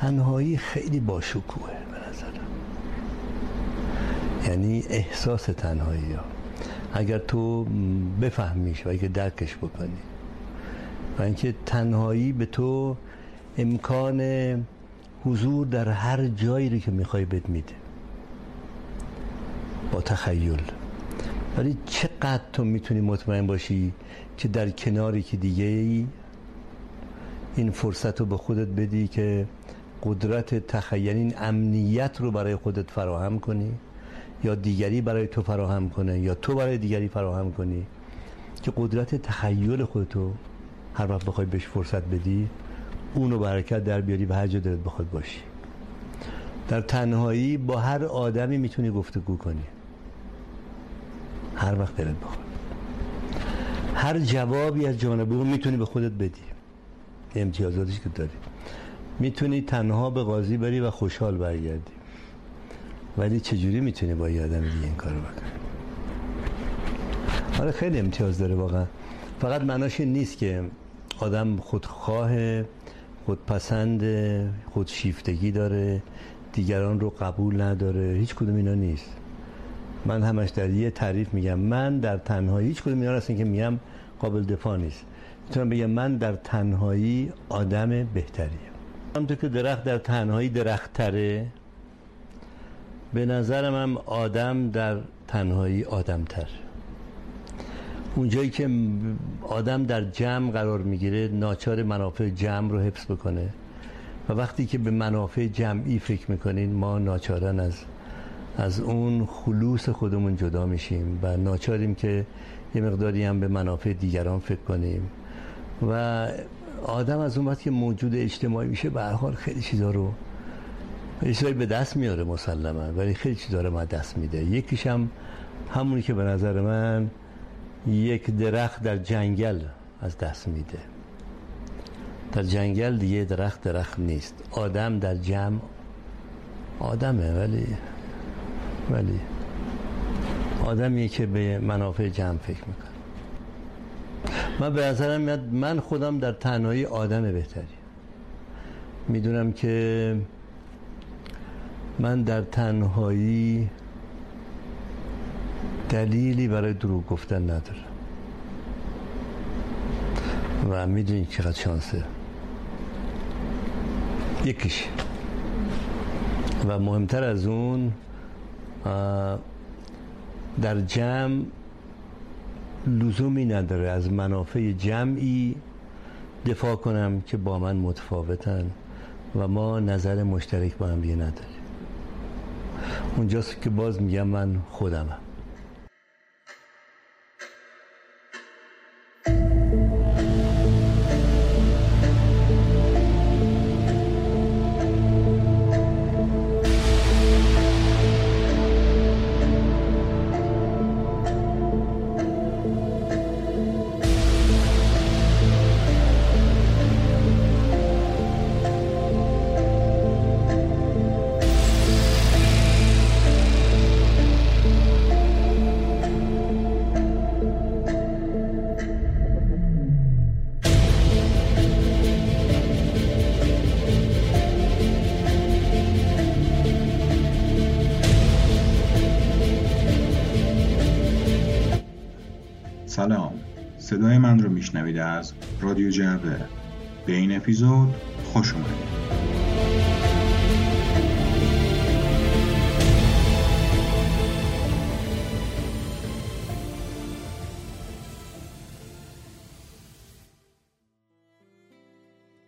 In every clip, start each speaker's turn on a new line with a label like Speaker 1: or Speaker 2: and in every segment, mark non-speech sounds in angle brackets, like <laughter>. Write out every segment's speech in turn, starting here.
Speaker 1: تنهایی خیلی باشکوهه به نظرم. یعنی احساس تنهایی ها. اگر تو بفهمیش و اگر درکش بکنی. و اینکه تنهایی به تو امکان حضور در هر جایی که می‌خوای بهت میده. با تخیل. ولی چقدر تو می‌تونی مطمئن باشی که در کناری که دیگه ای این فرصت رو به خودت بدی که قدرت تخیل این امنیت رو برای خودت فراهم کنی یا دیگری برای تو فراهم کنه یا تو برای دیگری فراهم کنی که قدرت تخیل خودتو هر وقت بخوای بهش فرصت بدی اونو برکت در بیاری و هر جا دلت بخواد باشی. در تنهایی با هر آدمی می‌تونی گفتگو کنی. هر وقت دلت بخواد. هر جوابی از جانب اون می‌تونی به خودت بدی. امتیازاتش که داری. می‌تونی تنها به قاضی بری و خوشحال برگردی. ولی چجوری می‌تونی با یه آدم دیگه این کارو بکنی؟ حالا خیلی امتیاز داره واقعا. فقط معناش نیست که آدم خودخواه خودپسند خودشیفتگی داره دیگران رو قبول نداره هیچ کدوم اینا نیست. من همش در یه تعریف میگم من در تنهایی هیچ کدوم اینا هستن که میگم قابل دفاع نیست. می‌تونم بگم من در تنهایی آدم بهتریه همونطور که درخت در تنهایی درخت تره به نظرم هم آدم در تنهایی آدم تر اونجایی که آدم در جمع قرار می‌گیره ناچار منافع جمع رو حفظ بکنه. و وقتی که به منافع جمعی فکر می‌کنین ما ناچارن از از اون خلوص خودمون جدا میشیم و ناچاریم که یه مقداری هم به منافع دیگران فکر کنیم. و آدم از اون وقت که موجود اجتماعی میشه به هر حال خیلی چیزا رو یه به دست میاره مسلما ولی خیلی چیزا رو ما دست میده. یکیش هم همونی که به نظر من یک درخت در جنگل از دست میده. در جنگل دیگه درخت درخت نیست. آدم در جمع آدمه ولی ولی آدمیه که به منافع جمع فکر می‌کنه. من به نظرم میاد من خودم در تنهایی آدم بهتری می‌دونم که من در تنهایی دلیلی برای دروغ گفتن ندارم. و می‌دونید چقدر شانسه. یکیش. و مهمتر از اون در جمع لزومی نداره از منافع جمعی دفاع کنم که با من متفاوتن و ما نظر مشترک با هم دیگه نداریم. اونجاست که باز میگم من خودمم.
Speaker 2: صدای من رو میشنوید از رادیو جعبه. به این اپیزود خوش اومدید.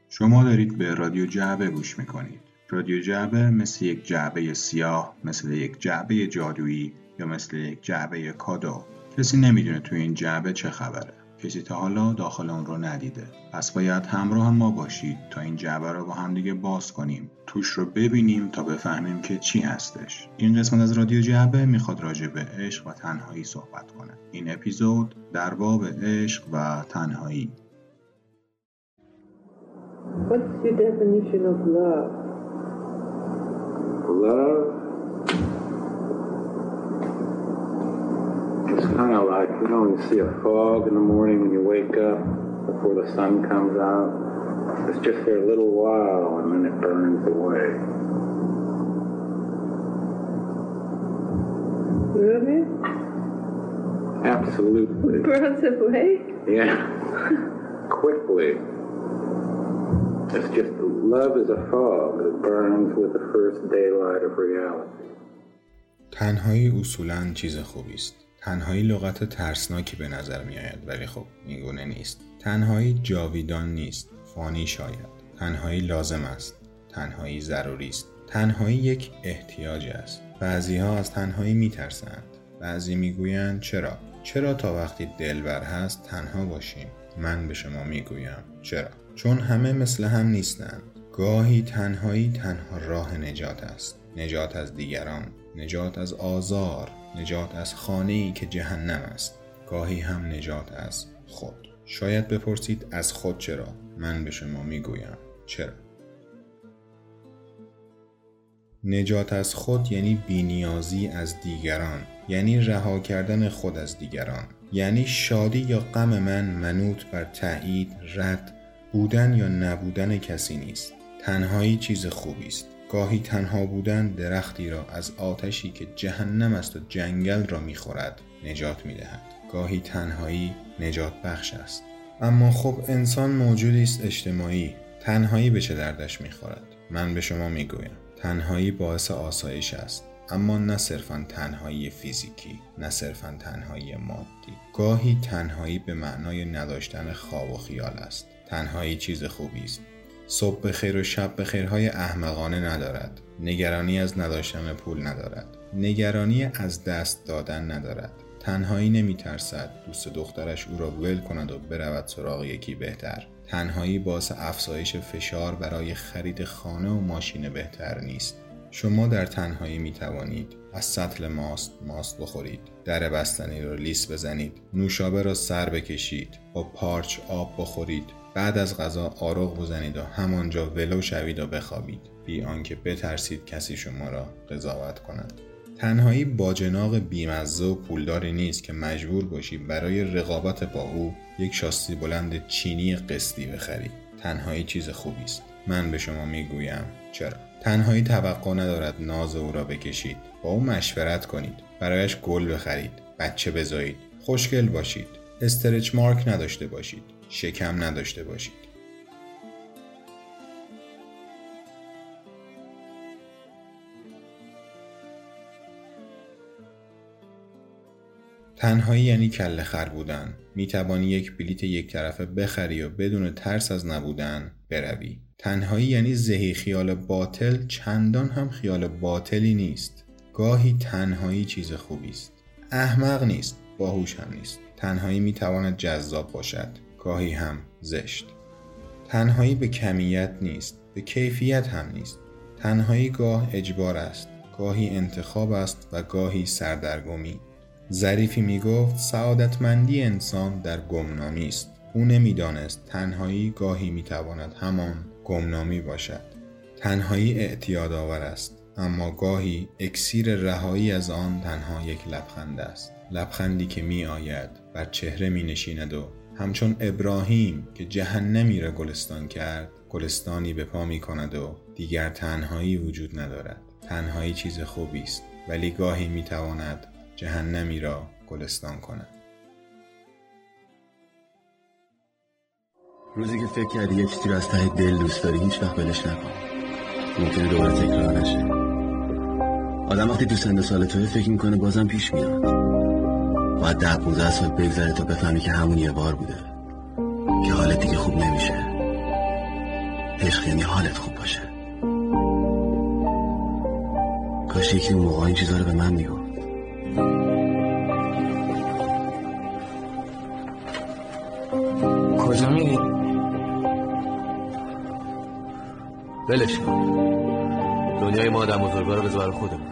Speaker 2: شما دارید به رادیو جعبه گوش می‌کنید. رادیو جعبه مثل یک جعبه سیاه مثل یک جعبه جادویی یا مثل یک جعبه کادو. کسی نمی‌دونه تو این جعبه چه خبره. کسی تا حالا داخل اون رو ندیده. پس باید همراه ما باشید تا این جعبه رو با هم دیگه باز کنیم. توش رو ببینیم تا بفهمیم که چی هستش. این قسمت از رادیو جعبه می‌خواد راجع به عشق و تنهایی صحبت کنه. این اپیزود در باب عشق و تنهایی.
Speaker 3: What's your definition of love?
Speaker 4: Love It's kind of like, you know, when you see a fog in the morning when you wake up before the sun comes out. It's just for a little while and then it burns away.
Speaker 3: Really?
Speaker 4: Absolutely.
Speaker 3: Burns <laughs> away?
Speaker 4: Yeah. Quickly. It's just love is a fog that burns with the first daylight of reality.
Speaker 2: تنهایی اصولا چیز خوبی است. تنهایی لغت ترسناکی به نظر می آید ولی خب این گونه نیست. تنهایی جاویدان نیست. فانی شاید. تنهایی لازم است. تنهایی ضروری است. تنهایی یک احتیاج است. بعضی ها از تنهایی می ترسند. بعضی می گویند چرا؟ چرا تا وقتی دلبر هست تنها باشیم؟ من به شما می گویم چرا؟ چون همه مثل هم نیستند. گاهی تنهایی تنها راه نجات است. نجات از دیگران، نجات از آزار، نجات از خانه ای که جهنم است. گاهی هم نجات از خود. شاید بپرسید از خود چرا؟ من به شما می گویم چرا؟ نجات از خود یعنی بینیازی از دیگران یعنی رها کردن خود از دیگران یعنی شادی یا غم من منوط بر تایید رد بودن یا نبودن کسی نیست تنهایی چیز خوبی است گاهی تنها بودن درختی را از آتشی که جهنم است و جنگل را می‌خورد نجات می‌دهد. گاهی تنهایی نجات بخش است. اما خب انسان موجودی است اجتماعی. تنهایی به چه دردش می‌خورد؟ من به شما می‌گویم تنهایی باعث آسایش است. اما نه صرفا تنهایی فیزیکی نه صرفا تنهایی مادی. گاهی تنهایی به معنای نداشتن خواب و خیال است. تنهایی چیز خوبی است. صبح به خیر و شب به خیرهای احمقانه ندارد. نگرانی از نداشتن پول ندارد. نگرانی از دست دادن ندارد. تنهایی نمی ترسد دوست دخترش او را ول کند و برود سراغ یکی بهتر. تنهایی باعث افزایش فشار برای خرید خانه و ماشین بهتر نیست. شما در تنهایی می توانید از سطل ماست ماست بخورید. در بستنی را لیس بزنید. نوشابه را سر بکشید. با پارچ آب بخورید. بعد از غذا آرغ بزنید و همانجا ولو شوید و بخوابید. بی آنکه بترسید کسی شما را قضاوت کند. تنهایی باجناق بیمزه و پولداری نیست که مجبور باشی برای رقابت با او یک شاسی بلند چینی قسطی بخری تنهایی چیز خوبی است. من به شما می‌گویم چرا؟ تنهایی توقع ندارد ناز او را بکشید. با او مشورت کنید. برایش گل بخرید. بچه بزایید. خوشگل باشید. استرچ مارک نداشته باشید. شکم نداشته باشید. تنهایی یعنی کله خر بودن. می توانی یک بلیت یک طرفه بخری و بدون ترس از نبودن بروی. تنهایی یعنی زهی خیال باطل چندان هم خیال باطلی نیست. گاهی تنهایی چیز خوبی است. احمق نیست باهوش هم نیست. تنهایی می تواند جذاب باشد. گاهی هم زشت. تنهایی به کمیت نیست به کیفیت هم نیست. تنهایی گاه اجبار است گاهی انتخاب است و گاهی سردرگمی. ظریفی می گفت سعادتمندی انسان در گمنامی است. او نمی‌دانست تنهایی گاهی می تواند همان گمنامی باشد. تنهایی اعتیاد آور است اما گاهی اکسیر رهایی از آن تنها یک لبخند است. لبخندی که می آید بر چهره می نشیند و همچون ابراهیم که جهنمی را گلستان کرد گلستانی به پا می کند و دیگر تنهایی وجود ندارد. تنهایی چیز خوبی است ولی گاهی می تواند جهنمی را گلستان کند.
Speaker 5: روزی که فکر کردی یه چیزی رو از ته دل دوست داری هیچ وقت ولش نکن. ممکنه دوباره تکرار نشه. آدم وقتی تو سن سال توی فکر می‌کنه بازم پیش میاد. باید ده 15 سال بگذره تا بفهمی که همون یه بار بوده. که حالت دیگه خوب نمیشه. عشق یعنی حالت خوب باشه. کاش یکی اون موقع این چیزا رو به من می‌گفت.
Speaker 6: کجا میری؟ ولش کن. دنیای ما آدم بزرگا رو بذار خودمون.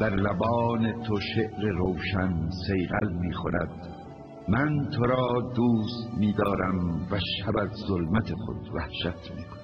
Speaker 7: در لبان تو شعر روشن سیغل می‌خورد من تو را دوست میدارم و شب از ظلمت خود وحشت می‌کنم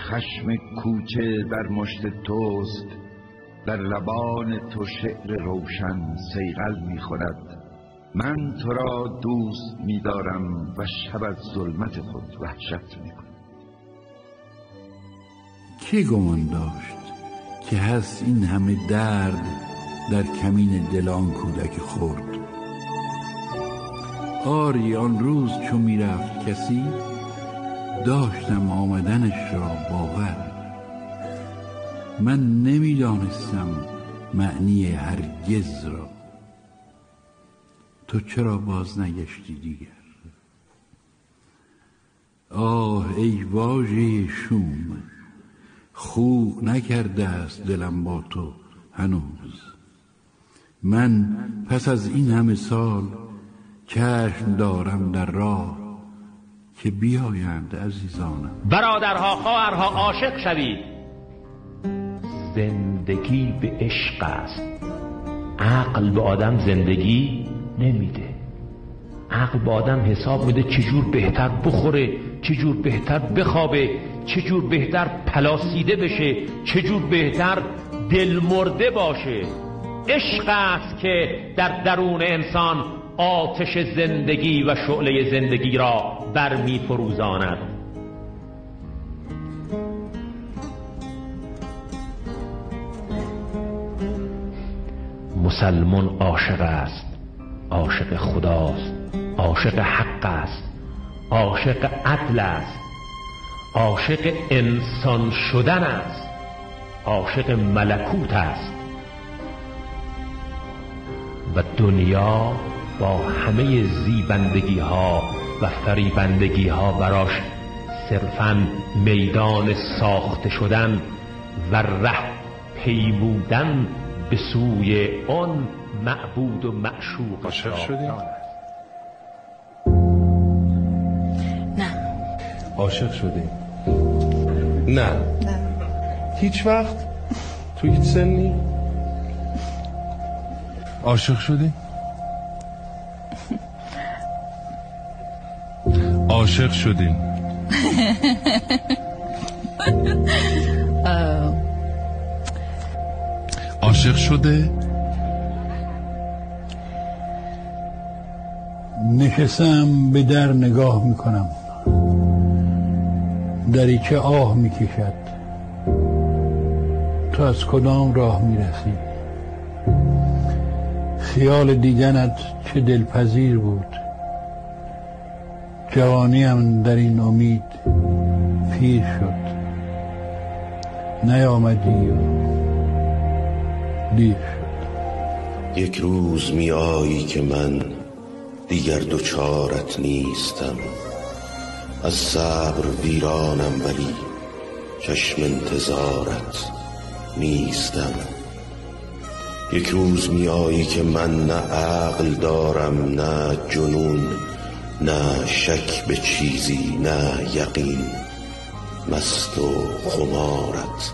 Speaker 7: خشم کوچه در مشت توست در لبان تو شعر روشن سیغل می‌خورد. من تو را دوست میدارم و شب از ظلمت خود وحشت می‌کنم.
Speaker 8: کی گمان داشت که هست این همه درد در کمین دلان کودک خورد آری آن روز چو می‌رفت کسی داشتم آمدنش را باور. من نمی‌دانستم معنی هرگز را. تو چرا باز نگشتی دیگر؟ آه ای واژه شوم خو نکرده است دلم با تو هنوز. من پس از این همه سال چشم دارم در راه. که بیایند عزیزانم
Speaker 9: برادرها خواهرها عاشق شوید. زندگی به عشق است. عقل به آدم زندگی نمیده. عقل به آدم حساب میده چجور بهتر بخوره چجور بهتر بخوابه چجور بهتر پلاسیده بشه چجور بهتر دلمرده باشه. عشق است که در درون انسان آتش زندگی و شعله زندگی را برمی فروزاند مسلمان عاشق است عاشق خداست عاشق حق است عاشق عدل است عاشق انسان شدن است عاشق ملکوت است. و دنیا با همه زیبندگی ها و فریبندگی ها براش صرفا میدان ساخته شدن و ره پیمودن به سوی آن معبود و معشوق
Speaker 10: عاشق شدی؟
Speaker 11: نه
Speaker 10: عاشق شدی؟ نه نه هیچ وقت؟ تو هیچ سنی؟ عاشق شدی؟ عاشق شدیم <laughs> عاشق شده؟
Speaker 8: نشستم به در نگاه می‌کنم. دریچه آه می‌کشد. تو از کدام راه می‌رسی؟ خیال دیدنت چه دلپذیر بود. جوانیم در این امید پیر شد. نیامدی و دیر شد.
Speaker 12: یک روز می آیی که من دیگر دوچارت نیستم. از صبر ویرانم ولی چشم انتظارت نیستم. یک روز می آیی که من نه عقل دارم نه جنون. نه شک به چیزی نه یقین مست و خمارت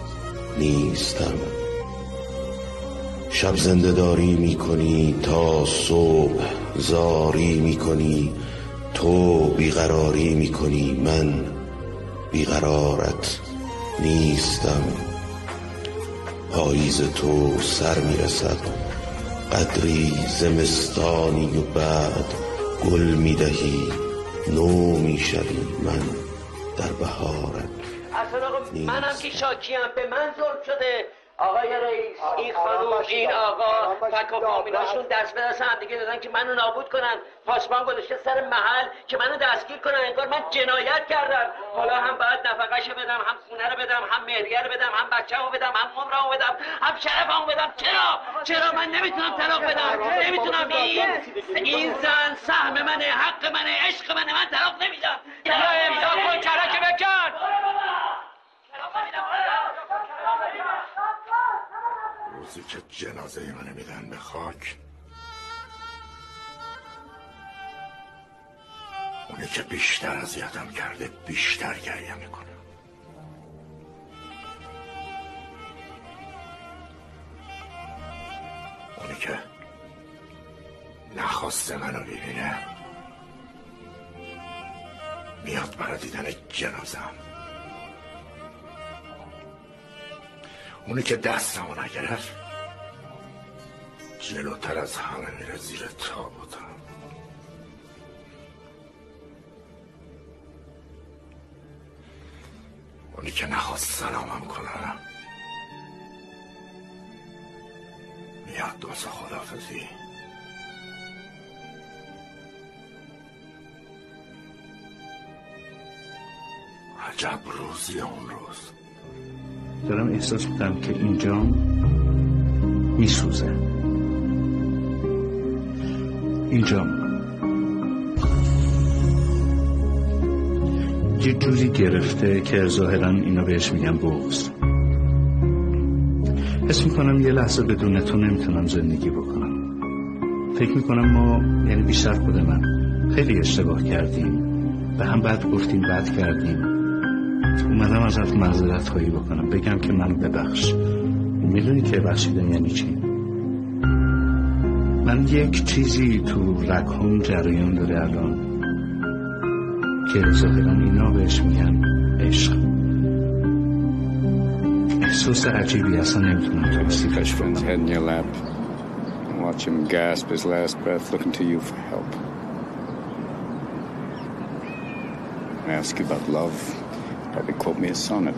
Speaker 12: نیستم. شب زنده داری می‌کنی تا صبح زاری می‌کنی تو بیقراری می‌کنی من بیقرارت نیستم. پاییز تو سر می‌رسد قدری زمستانی و بعد گل می‌دهی نو می‌شوی من در بهارت.
Speaker 13: منم که شاکیم به من ظلم شده. آقای رئیس این خانوم این آقا. فک و فامیلاشون دست به دست هم دیگه دادن که منو نابود کنن. پاسبان گذاشته سر محل که منو دستگیر کنن. انگار من جنایت کردم. حالا هم باید نفقهشو بدم هم خونه رو بدم هم مهریه رو بدم هم بچه بدم هم عمرمو بدم هم شرفمو بدم. چرا؟ چرا من نمی‌تونم طلاق بدم؟ نمی‌تونم. این این زن سهم منه حق منه عشق منه. من طلاق نمیدم. امضا کن
Speaker 14: روزی که جنازه منو میدن به خاک؟ اونی که بیشتر اذیتم کرده بیشتر گریه می‌کنه. اونی که نخواسته منو ببینه میاد برای دیدن جنازم اونی که دستمو نگرفت جلوتر از همه میره زیر تابوتم اونی که نخواست سلامم کنه میاد دوست خدافزی عجب روزی اون روز.
Speaker 15: دارم احساس می‌کنم که اینجا میسوزه. اینجا. یه جوری گرفته که ظاهرا اینا بهش میگن بغز حس می‌کنم یه لحظه بدون تو نمی‌تونم زندگی بکنم. فکر می‌کنم ما یعنی بیشتر خود من خیلی اشتباه کردیم به هم بد گفتیم بد کردیم. اومدم ازت معذرت خواهی بکنم. بگم که منو ببخش. می‌دونی که بخشیدن یعنی چی؟ من یک چیزی تو رکهم جریان داره الان که ظاهرا اینا بهش میگن عشق احساس عجیبی اصلا نمیتونم توصیفش
Speaker 16: friend's head in your lap and watch him gasp his last breath looking to you for help. I ask you about love, probably quote me a sonnet.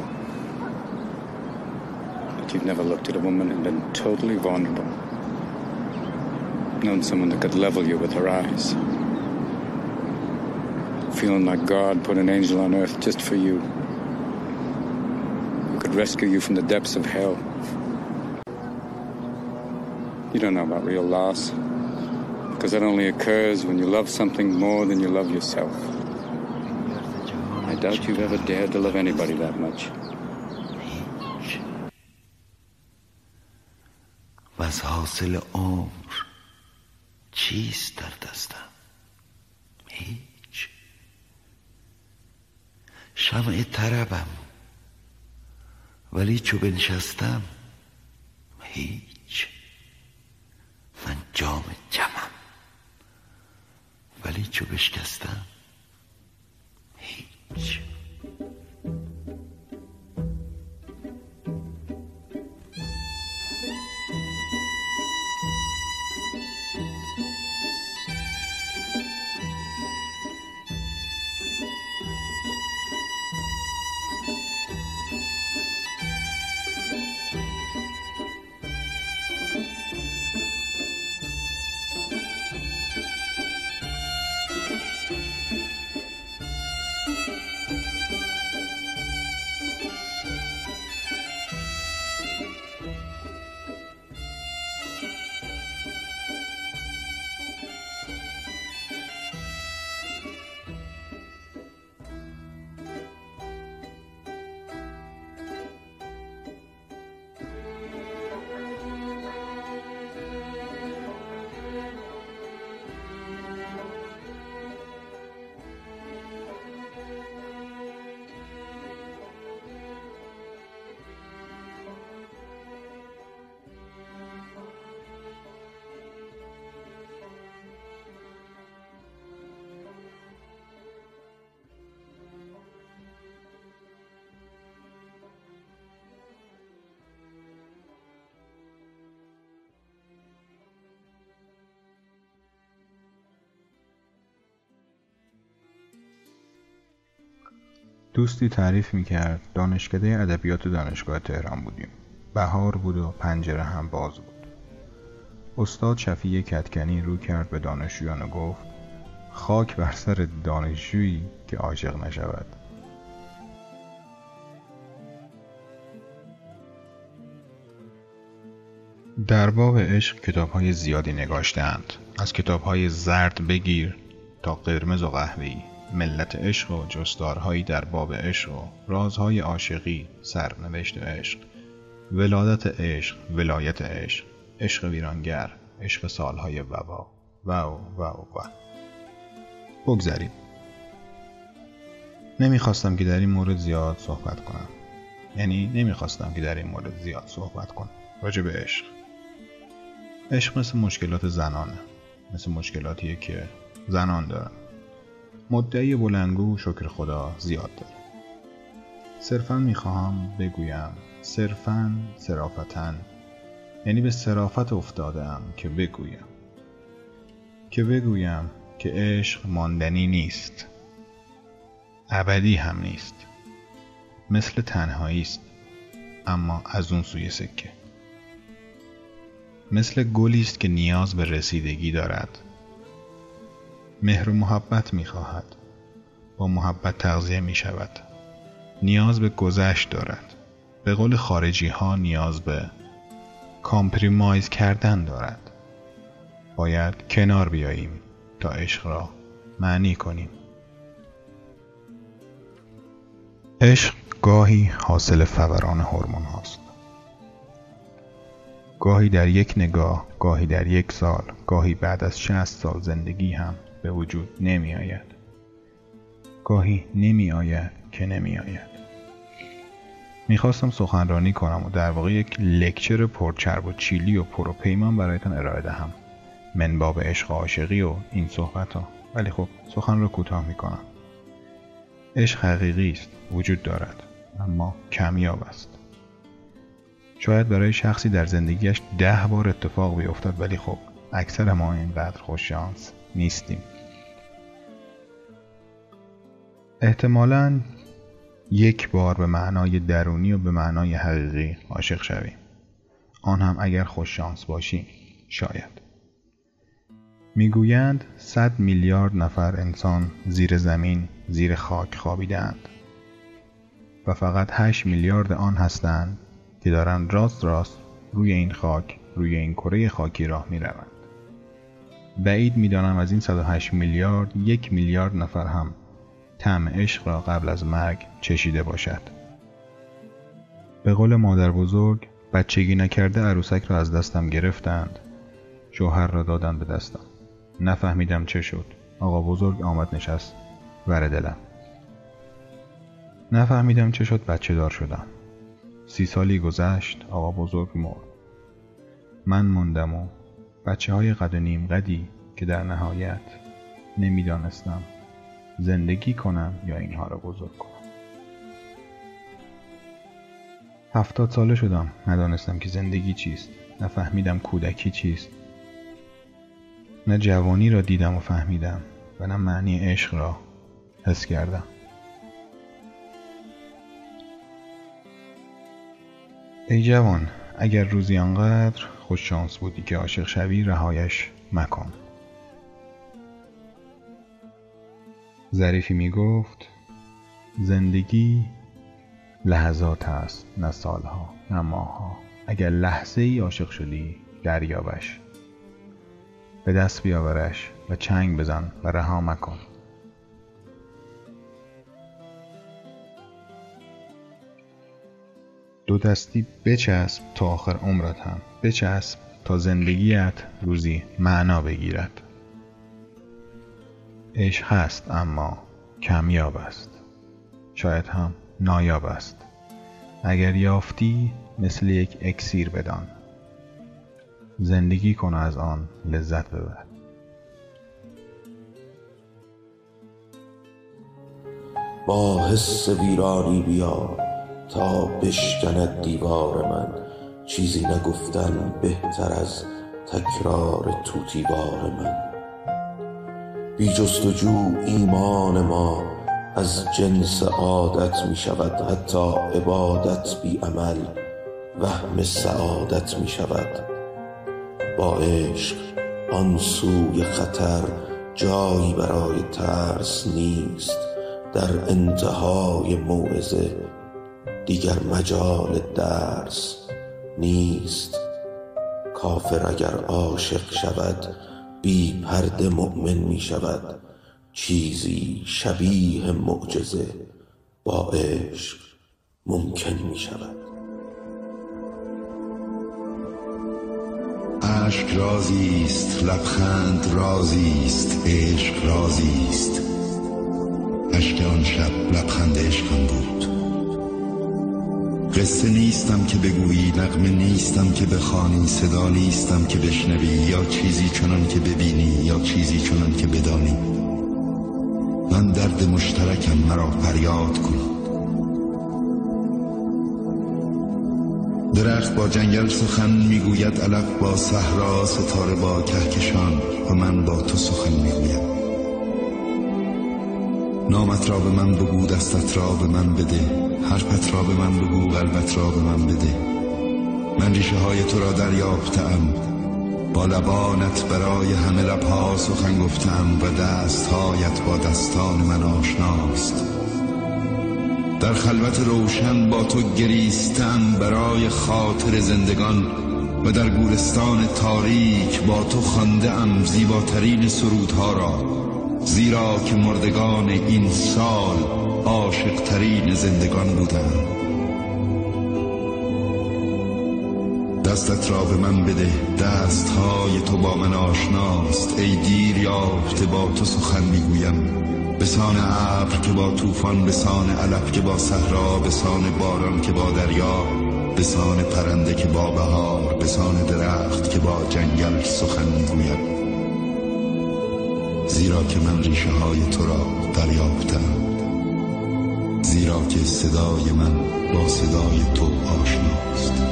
Speaker 16: But you've never looked at a woman and been totally vulnerable. Known someone that could level you with her eyes. Feeling like God put an angel on earth just for you. Who could rescue you from the depths of hell. You don't know about real loss. Because that only occurs when you love something more than you love yourself. I doubt you've ever dared to love anybody that much.
Speaker 12: و از حاصل عمر چیست در دستم؟ هیچ. شمع طربم. ولی چو بنشستم هیچ. من جام جمم. ولی چو بشکستم هیچ.
Speaker 2: دوستی تعریف می‌کرد. دانشکده ادبیات دانشگاه تهران بودیم. بهار بود و پنجره هم باز بود. استاد شفیع کتکنی رو کرد به دانشجویان و گفت خاک بر سر دانشجویی که عاشق نشود. در باب عشق کتاب های زیادی نگاشتند از کتاب های زرد بگیر تا قرمز و قهوه‌ای. ملت عشق و جستارهایی در باب عشق و رازهای عاشقی سرنوشت عشق. ولادت عشق ولایت عشق. عشق ویرانگر عشق سالهای وبا. و و و بگذریم. نمی‌خواستم که در این مورد زیاد صحبت کنم. یعنی نمی‌خواستم که در این مورد زیاد صحبت کنم. راجع به عشق. عشق مثل مشکلات زنانه. مثل مشکلاتیه که زنان دارن. مدعی بلنگو شکر خدا زیاد داره صرفا می‌خواهم بگویم صرفا صرافتن یعنی به صرافت افتادم که بگویم. که بگویم که عشق ماندنی نیست. ابدی هم نیست. مثل تنهایی است اما از اون سوی سکه. مثل گلی است که نیاز به رسیدگی دارد. مهر و محبت می خواهد با محبت تغذیه می شود نیاز به گذشت دارد. به قول خارجی ها نیاز به کامپریمایز کردن دارد. باید کنار بیاییم تا عشق را معنی کنیم. عشق گاهی حاصل فوران هورمون هاست. گاهی در یک نگاه گاهی در یک سال گاهی بعد از شست سال زندگی هم به وجود نمی آید گاهی نمی آید که نمی آید می‌خواستم سخنرانی کنم و در واقع یک لکچر پرچرب و چیلی و پر و پیمان برایتان ارائه دهم. من باب عشق و عاشقی و این صحبت ها ولی خب سخن را کوتاه می‌کنم. عشق حقیقی است وجود دارد اما کمیاب است. شاید برای شخصی در زندگیش ده بار اتفاق بیفتد ولی خب اکثر ما اینقدر خوششانس نیستیم. احتمالا یک بار به معنای درونی و به معنای حقیقی عاشق شویم. آن هم اگر خوششانس باشیم شاید. می‌گویند صد میلیارد نفر انسان زیر زمین زیر خاک خوابیدند و فقط هشت میلیارد آن هستند که دارند راست راست روی این خاک روی این کره خاکی راه می روند. بعید می‌دانم از این 108 میلیارد یک میلیارد نفر هم طعم عشق را قبل از مرگ چشیده باشد. به قول مادر بزرگ بچگی نکرده عروسک را از دستم گرفتند. شوهر را دادند به دستم. نفهمیدم چه شد. آقا بزرگ آمد نشست. ور دلم. نفهمیدم چه شد بچه دار شدم. سی سالی گذشت آقا بزرگ مرد. من موندم و بچه های قد نیم قدی که در نهایت نمی‌دانستم زندگی کنم یا اینها را بزرگ کنم. هفتاد ساله شدم. ندانستم که زندگی چیست. نفهمیدم کودکی چیست. نه جوانی را دیدم و فهمیدم و نه معنی عشق را حس کردم. ای جوان اگر روزی آنقدر خوش شانس بودی که عاشق شوی رهایش مکن. ظریفی می گفت زندگی لحظات است نه سالها نه ماهها. اگر لحظه ای عاشق شدی دریابش. به دست بیاورش و چنگ بزن و رها مکن. دو دستی بچسب تا آخر عمرت هم. بچسب تا زندگیت روزی معنا بگیرد. عشق هست اما کمیاب است. شاید هم نایاب است. اگر یافتی مثل یک اکسیر بدان. زندگی کن از آن لذت ببر.
Speaker 12: با حس ویرانی بیا تا بشکند دیوار من. چیزی نگفتن بهتر از تکرار توتیوار من. بی جستجو ایمان ما از جنس عادت می شود حتی عبادت بی عمل وهم سعادت می شود. با عشق آن سوی خطر جایی برای ترس نیست در انتهای موعظه دیگر مجال درس نیست. کافر اگر عاشق شود بی پرده مؤمن می شود چیزی شبیه معجزه با عشق ممکن می شود.
Speaker 17: عشق رازی است لبخند رازی است عشق رازی است آن شب لبخند عشقم بود. قصه نیستم که بگویی نغمه نیستم که بخوانی صدا نیستم که بشنوی یا چیزی چنان که ببینی یا چیزی چنان که بدانی. من درد مشترکم مرا فریاد کن. درخت با جنگل سخن می‌گوید علف با صحرا ستاره با کهکشان و من با تو سخن می‌گویم. نامت را به من بگو دستت را به من بده. حرفت را به من بگو قلبت را به من بده. من ریشه های تو را دریافتم. با لبانت برای همه لبها سخن گفتم و دستهایت با دستان من آشناست. در خلوت روشن با تو گریستم برای خاطر زندگان و در گورستان تاریک با تو خانده ام زیباترین سرودها را. زیرا که مردگان این سال عاشقترین زندگان بودم دستت را به من بده دستهای تو با من آشناست. ای دیر یافته با تو سخن می‌گویم. بسان ابر که با طوفان بسان علف که با صحرا بسان باران که با دریا بسان پرنده که با بهار بسان درخت که با جنگل سخن می‌گوید زیرا که من ریشه های تو را دریافتم. زیرا که صدای من با صدای تو آشناست.